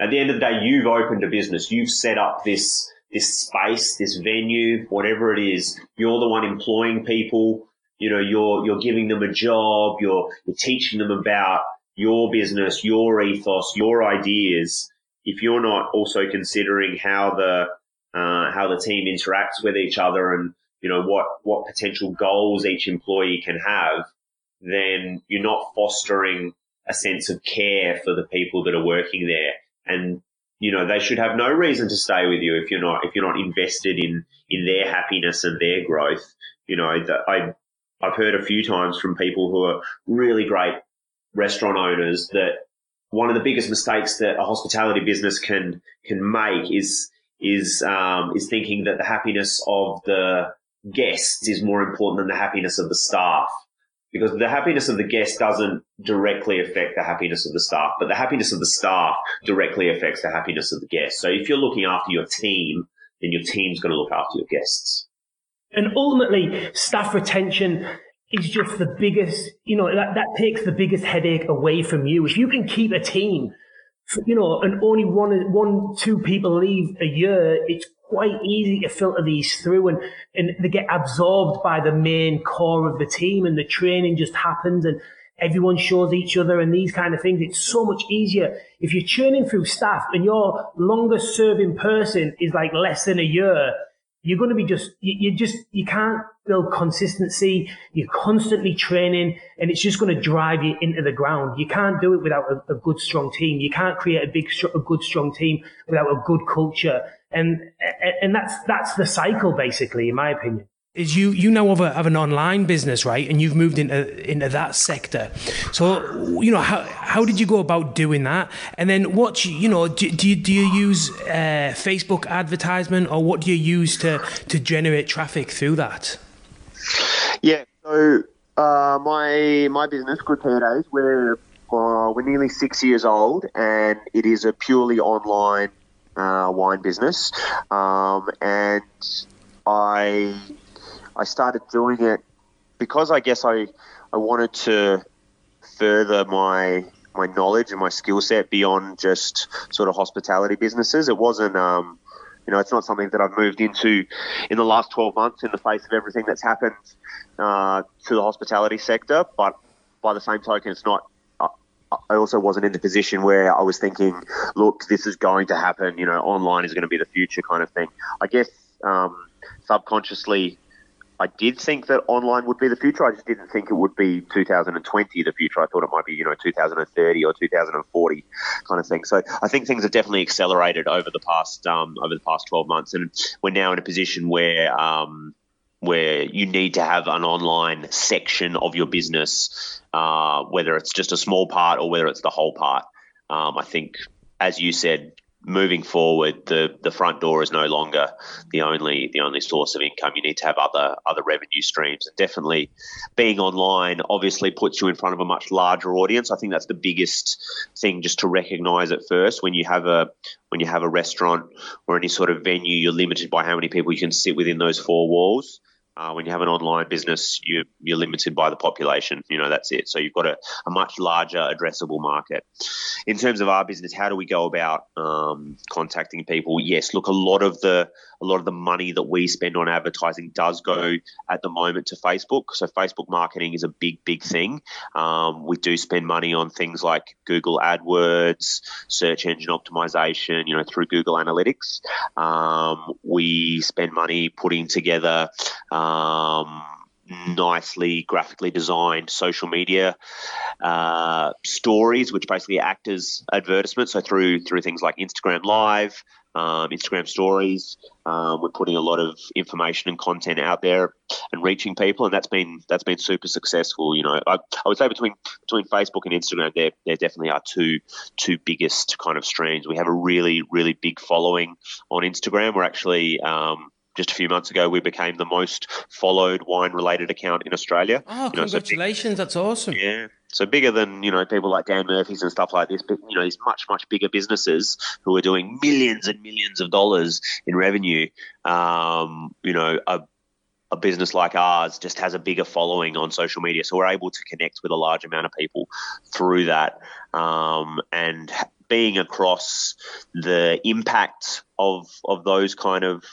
at the end of the day, you've opened a business. You've set up this, this space, this venue, whatever it is, you're the one employing people. You know, you're, you're giving them a job. You're, you're teaching them about your business, your ethos, your ideas. If you're not also considering how the, uh, how the team interacts with each other and, you know, what, what potential goals each employee can have, then you're not fostering a sense of care for the people that are working there. And you know, they should have no reason to stay with you if you're not, if you're not invested in, in their happiness and their growth. You know, I, I've heard a few times from people who are really great restaurant owners that one of the biggest mistakes that a hospitality business can, can make is, is, um, is thinking that the happiness of the guests is more important than the happiness of the staff because the happiness of the guest doesn't directly affect the happiness of the staff, but the happiness of the staff directly affects the happiness of the guest. So if you're looking after your team, then your team's going to look after your guests. And ultimately, staff retention is just the biggest, you know, that, that takes the biggest headache away from you. If you can keep a team, you know, and only one, one, two people leave a year, it's quite easy to filter these through and, and they get absorbed by the main core of the team and the training just happens and everyone shows each other and these kind of things. It's so much easier if you're churning through staff and your longest serving person is like less than a year. You're going to be just, you, you just, you can't build consistency. You're constantly training and it's just going to drive you into the ground. You can't do it without a, a good, strong team. You can't create a big, a good, strong team without a good culture. And, and that's, that's the cycle basically, in my opinion. Is you you now have, a, have an online business right? And you've moved into into that sector. So you know how how did you go about doing that? And then what you know do, do you do you use uh, facebook advertisement or what do you use to to generate traffic through that? Yeah so uh, my my business good days we're uh, we're nearly six years old and it is a purely online uh, wine business um, and I I started doing it because I guess I I wanted to further my my knowledge and my skill set beyond just sort of hospitality businesses. It wasn't um, you know, it's not something that I've moved into in the last 12 months in the face of everything that's happened uh, to the hospitality sector. But by the same token, it's not. I also wasn't in the position where I was thinking, look, this is going to happen. You know, online is going to be the future kind of thing. I guess um, subconsciously, I did think that online would be the future. I just didn't think it would be 2020 the future. I thought it might be, you know, 2030 or 2040 kind of thing. So I think things have definitely accelerated over the past um, over the past 12 months, and we're now in a position where um, where you need to have an online section of your business, uh, whether it's just a small part or whether it's the whole part. Um, I think, as you said, moving forward, the the front door is no longer the only the only source of income. You need to have other other revenue streams, and definitely being online obviously puts you in front of a much larger audience. I think that's the biggest thing just to recognise at first when you have a when you have a restaurant or any sort of venue, you're limited by how many people you can sit within those four walls. Uh, when you have an online business, you, you're limited by the population. You know, that's it. So you've got a, a much larger addressable market. In terms of our business, how do we go about um, contacting people? Yes, look, a lot of the a lot of the money that we spend on advertising does go at the moment to Facebook. So Facebook marketing is a big, big thing. Um, we do spend money on things like Google AdWords, search engine optimization, you know, through Google Analytics. Um, we spend money putting together um, nicely graphically designed social media uh, stories, which basically act as advertisements. So through through things like Instagram Live, um, Instagram Stories, um, we're putting a lot of information and content out there and reaching people, and that's been that's been super successful. You know, I, I would say between between Facebook and Instagram, there there definitely are two two biggest kind of streams. We have a really really big following on Instagram. We're actually um, just a few months ago, we became the most followed wine related account in Australia. Oh, you know, congratulations! So That's awesome. Yeah. So bigger than you know people like Dan Murphy's and stuff like this, but you know these much much bigger businesses who are doing millions and millions of dollars in revenue. Um, you know, a, a business like ours just has a bigger following on social media, so we're able to connect with a large amount of people through that, um, and being across the impact of of those kind of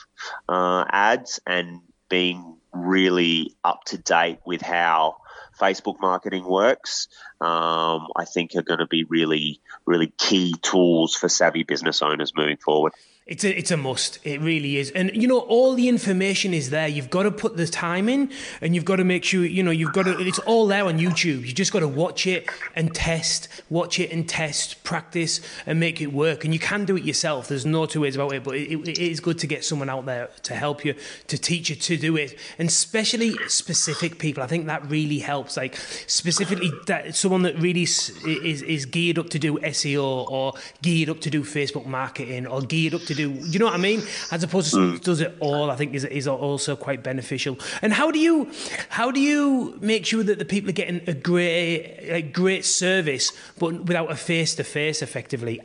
uh, ads and being really up to date with how Facebook marketing works, um, I think are going to be really, really key tools for savvy business owners moving forward. It's a, it's a must. It really is. And, you know, all the information is there. You've got to put the time in and you've got to make sure, you know, you've got to, it's all there on YouTube. You just got to watch it and test, watch it and test, practice and make it work. And you can do it yourself. There's no two ways about it, but it, it is good to get someone out there to help you, to teach you to do it. And especially specific people. I think that really helps. Like specifically that someone that really is, is, is geared up to do SEO or geared up to do Facebook marketing or geared up to do. You know what I mean? As opposed to someone does it all, I think is is also quite beneficial. And how do you how do you make sure that the people are getting a great like great service, but without a face to face, effectively?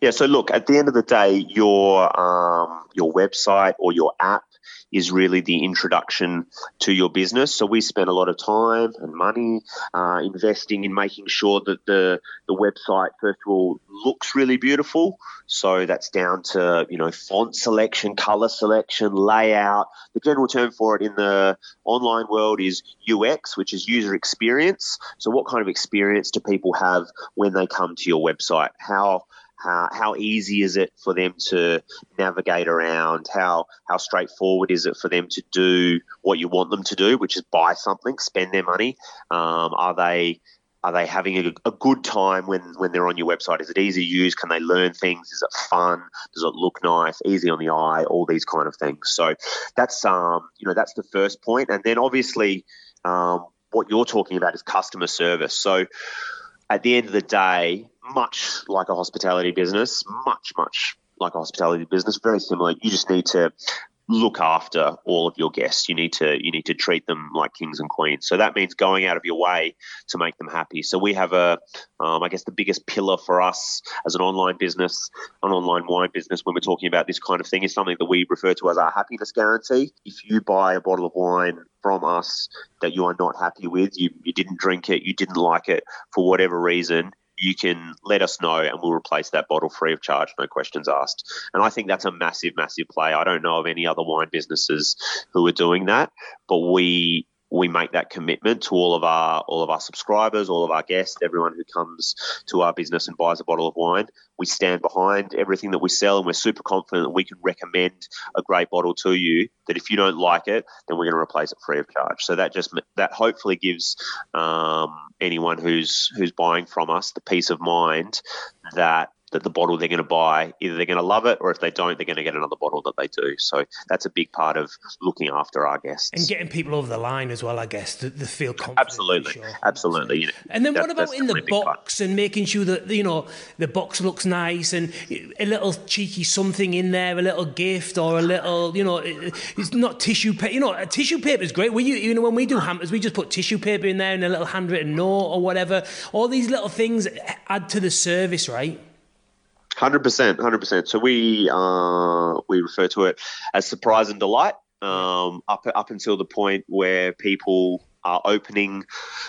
Yeah. So look, at the end of the day, your um, your website or your app is really the introduction to your business. So we spend a lot of time and money uh, investing in making sure that the the website first of all looks really beautiful. So that's down to you know font selection, color selection, layout. The general term for it in the online world is UX, which is user experience. So what kind of experience do people have when they come to your website? How how, how easy is it for them to navigate around? How how straightforward is it for them to do what you want them to do, which is buy something, spend their money? Um, are they are they having a, a, good time when, when they're on your website? Is it easy to use? Can they learn things? Is it fun? Does it look nice? Easy on the eye? All these kind of things. So that's um you know that's the first point. point, and then obviously um, what you're talking about is customer service. So at the end of the day, much like a hospitality business, much, much like a hospitality business, very similar. You just need to look after all of your guests. You need to you need to treat them like kings and queens. So that means going out of your way to make them happy. So we have a, um, I guess the biggest pillar for us as an online business, an online wine business, when we're talking about this kind of thing, is something that we refer to as our happiness guarantee. If you buy a bottle of wine from us that you are not happy with, you, you didn't drink it, you didn't like it for whatever reason, you can let us know and we'll replace that bottle free of charge, no questions asked. And I think that's a massive, massive play. I don't know of any other wine businesses who are doing that, but we we make that commitment to all of our all of our subscribers, all of our guests, everyone who comes to our business and buys a bottle of wine. We stand behind everything that we sell, and we're super confident that we can recommend a great bottle to you. That if you don't like it, then we're going to replace it free of charge. So that just that hopefully gives um, anyone who's who's buying from us the peace of mind that that the bottle they're going to buy, either they're going to love it or if they don't, they're going to get another bottle that they do. So that's a big part of looking after our guests. And getting people over the line as well, I guess, to, to feel confident. Absolutely. Sure. Absolutely. and then that, what about in the box and making sure that, you know, the box looks nice and a little cheeky something in there, a little gift or a little, you know, it's not tissue paper. You know, tissue paper is great. We, you know, when we do hampers, we just put tissue paper in there and a little handwritten note or whatever. All these little things add to the service, right? Hundred percent, hundred percent. So we uh, we refer to it as surprise and delight. Um, up up until the point where people are opening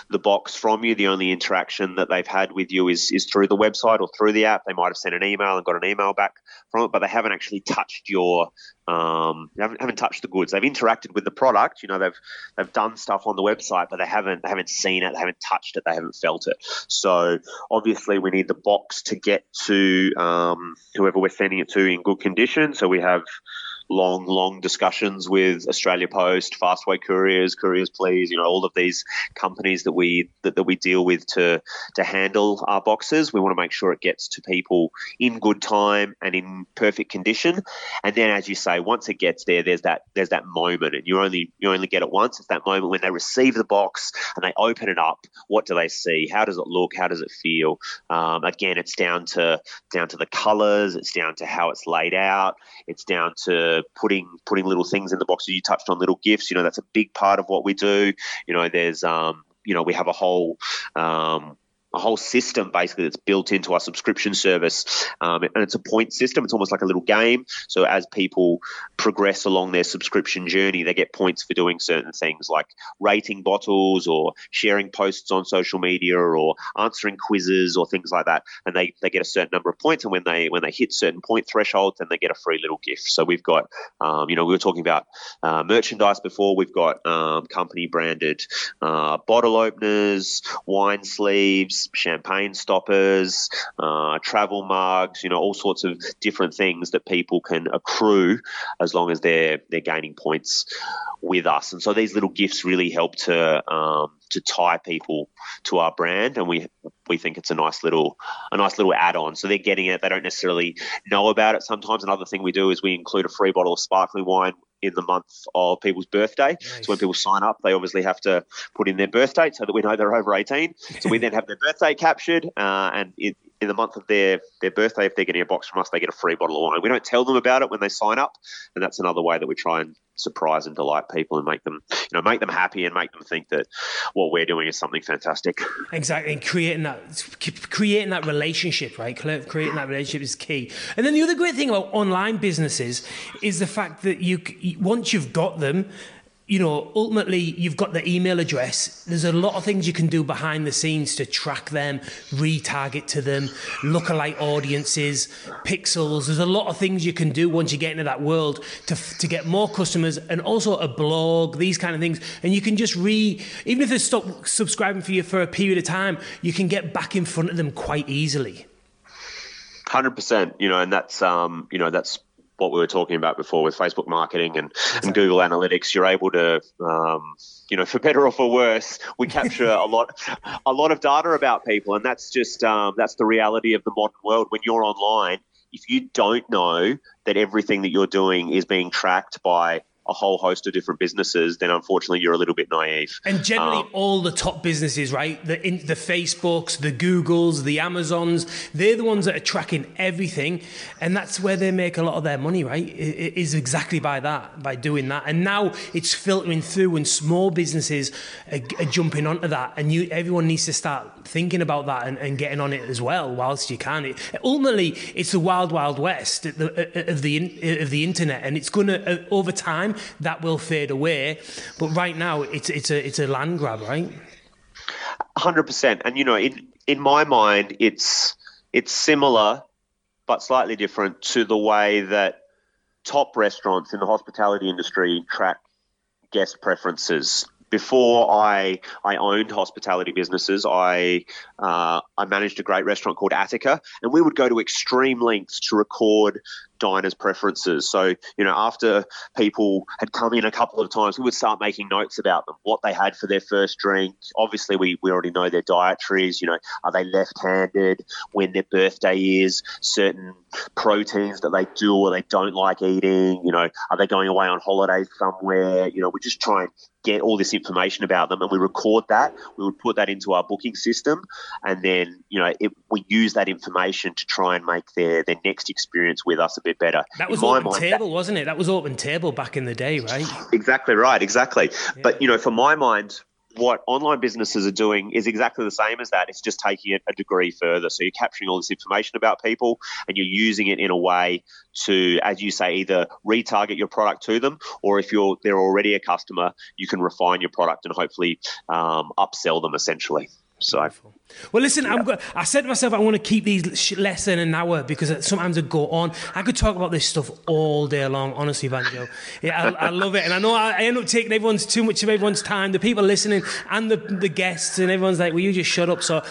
the box from you. The only interaction that they've had with you is, is through the website or through the app. They might have sent an email and got an email back from it, but they haven't actually touched your um, haven't, haven't touched the goods. They've interacted with the product. You know, they've they've done stuff on the website, but they haven't they haven't seen it. They haven't touched it. They haven't felt it. So obviously, we need the box to get to um, whoever we're sending it to in good condition. So we have long, long discussions with Australia Post, Fastway Couriers, Couriers Please, you know, all of these companies that we that, that we deal with to to handle our boxes. We want to make sure it gets to people in good time and in perfect condition. And then, as you say, once it gets there, there's that there's that moment, and you only you only get it once. It's that moment when they receive the box and they open it up. What do they see? How does it look? How does it feel? Um, again, it's down to down to the colours. It's down to how it's laid out. It's down to putting putting little things in the boxes. You touched on little gifts. You know, that's a big part of what we do. You know, there's um, you know, we have a whole um, a whole system basically that's built into our subscription service. Um, and it's a point system. It's almost like a little game. So as people progress along their subscription journey, they get points for doing certain things like rating bottles or sharing posts on social media or answering quizzes or things like that. And they, they get a certain number of points. And when they when they hit certain point thresholds, then they get a free little gift. So we've got, um, you know, we were talking about uh, merchandise before. We've got um, company branded uh, bottle openers, wine sleeves, champagne stoppers, uh, travel mugs, you know, all sorts of different things that people can accrue as long as they're they're gaining points with us. And so these little gifts really help to um, to tie people to our brand, and we we think it's a nice little a nice little add on. So they're getting it; they don't necessarily know about it. Sometimes another thing we do is we include a free bottle of sparkling wine in the month of people's birthday. Nice. So when people sign up, they obviously have to put in their birth date so that we know they're over 18. So we then have their birthday captured, uh, and it, in the month of their, their birthday, if they're getting a box from us, they get a free bottle of wine. We don't tell them about it when they sign up, and that's another way that we try and surprise and delight people and make them, you know, make them happy and make them think that what we're doing is something fantastic. Exactly, and creating that, creating that relationship, right? Creating that relationship is key. And then the other great thing about online businesses is the fact that you, once you've got them you know, ultimately you've got the email address. There's a lot of things you can do behind the scenes to track them, retarget to them, lookalike audiences, pixels. There's a lot of things you can do once you get into that world to, to get more customers and also a blog, these kind of things. And you can just re, even if they stop subscribing for you for a period of time, you can get back in front of them quite easily. Hundred percent, you know, and that's um, you know, that's what we were talking about before with Facebook marketing and, and Google Analytics, you're able to, um, you know, for better or for worse, we capture a lot, a lot of data about people, and that's just um, that's the reality of the modern world. When you're online, if you don't know that everything that you're doing is being tracked by a whole host of different businesses, then unfortunately you're a little bit naive. And generally, um, all the top businesses, right? The in, the Facebooks, the Googles, the Amazons, they're the ones that are tracking everything, and that's where they make a lot of their money, right? It is exactly by that, by doing that. And now it's filtering through, and small businesses are, are jumping onto that, and you everyone needs to start thinking about that and, and getting on it as well, whilst you can. It, ultimately, it's the wild, wild west of the, of the of the internet, and it's gonna uh, over time that will fade away. But right now, it's it's a it's a land grab, right? Hundred percent. And you know, in in my mind, it's it's similar but slightly different to the way that top restaurants in the hospitality industry track guest preferences before I I owned hospitality businesses, I uh, I managed a great restaurant called Attica, and we would go to extreme lengths to record diners' preferences. So, you know, after people had come in a couple of times, we would start making notes about them, what they had for their first drink. Obviously, we, we already know their dietaries, you know, are they left handed, when their birthday is, certain proteins that they do or they don't like eating, you know, are they going away on holidays somewhere? You know, we just try and get all this information about them and we record that. We would put that into our booking system and then, you know, it, we use that information to try and make their, their next experience with us a bit better. That was open mind, table, that, wasn't it? That was open table back in the day, right? Exactly right, exactly. Yeah. But you know, for my mind, what online businesses are doing is exactly the same as that. It's just taking it a degree further. So you're capturing all this information about people and you're using it in a way to, as you say, either retarget your product to them, or if you're they're already a customer, you can refine your product and hopefully um, upsell them essentially. So. Beautiful. Well, listen, yeah. I'm go- I said to myself, I want to keep these less than an hour because sometimes I go on. I could talk about this stuff all day long, honestly, Banjo. Yeah, I, I love it. And I know I, I, end up taking everyone's too much of everyone's time, the people listening and the, the guests, and everyone's like, will you just shut up? So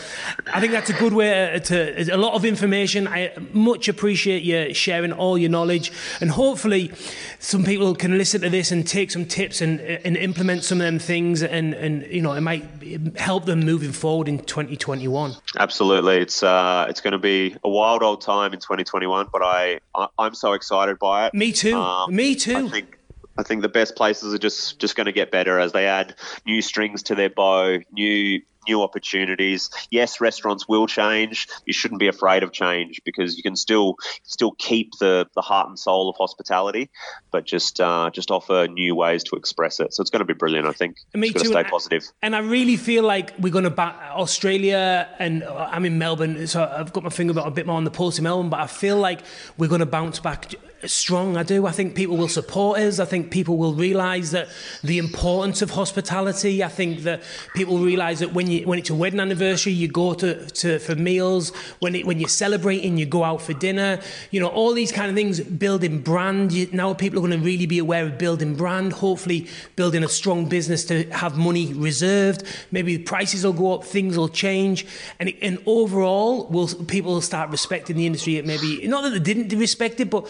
I think that's a good way uh, to, a lot of information. I much appreciate you sharing all your knowledge. And hopefully, some people can listen to this and take some tips and, uh, and implement some of them things. And, and, you know, it might um, help them moving forward in 2020. 2021. Absolutely, it's uh, it's going to be a wild old time in 2021, but I, I am so excited by it. Me too. Um, Me too. I think I think the best places are just just going to get better as they add new strings to their bow, new new opportunities. Yes, restaurants will change. You shouldn't be afraid of change because you can still still keep the, the heart and soul of hospitality, but just uh, just offer new ways to express it. So it's going to be brilliant. I think. Me too. Stay positive. And I really feel like we're going to back Australia, and uh, I'm in Melbourne, so I've got my finger a bit more on the pulse in Melbourne. But I feel like we're going to bounce back strong. I do. I think people will support us. I think people will realise that the importance of hospitality. I think that people realise that when you when it's a wedding anniversary, you go to, to for meals. When it, when you're celebrating, you go out for dinner. You know all these kind of things. Building brand. You, now people are going to really be aware of building brand. Hopefully, building a strong business to have money reserved. Maybe prices will go up. Things will change, and and overall, will people will start respecting the industry. Maybe not that they didn't respect it, but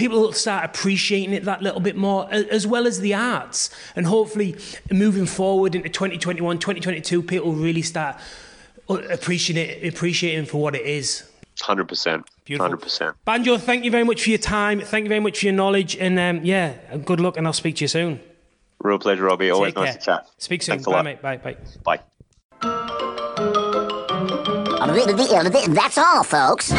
people start appreciating it that little bit more, as well as the arts. And hopefully, moving forward into 2021, 2022, people really start appreciating it, appreciating for what it is. Hundred percent. Beautiful. 100%. Banjo, thank you very much for your time. Thank you very much for your knowledge. And um, yeah, good luck, and I'll speak to you soon. Real pleasure, Robbie. Always Take nice to chat. Speak soon. Thanks Bye, mate. Bye. Bye. Bye. That's all, folks.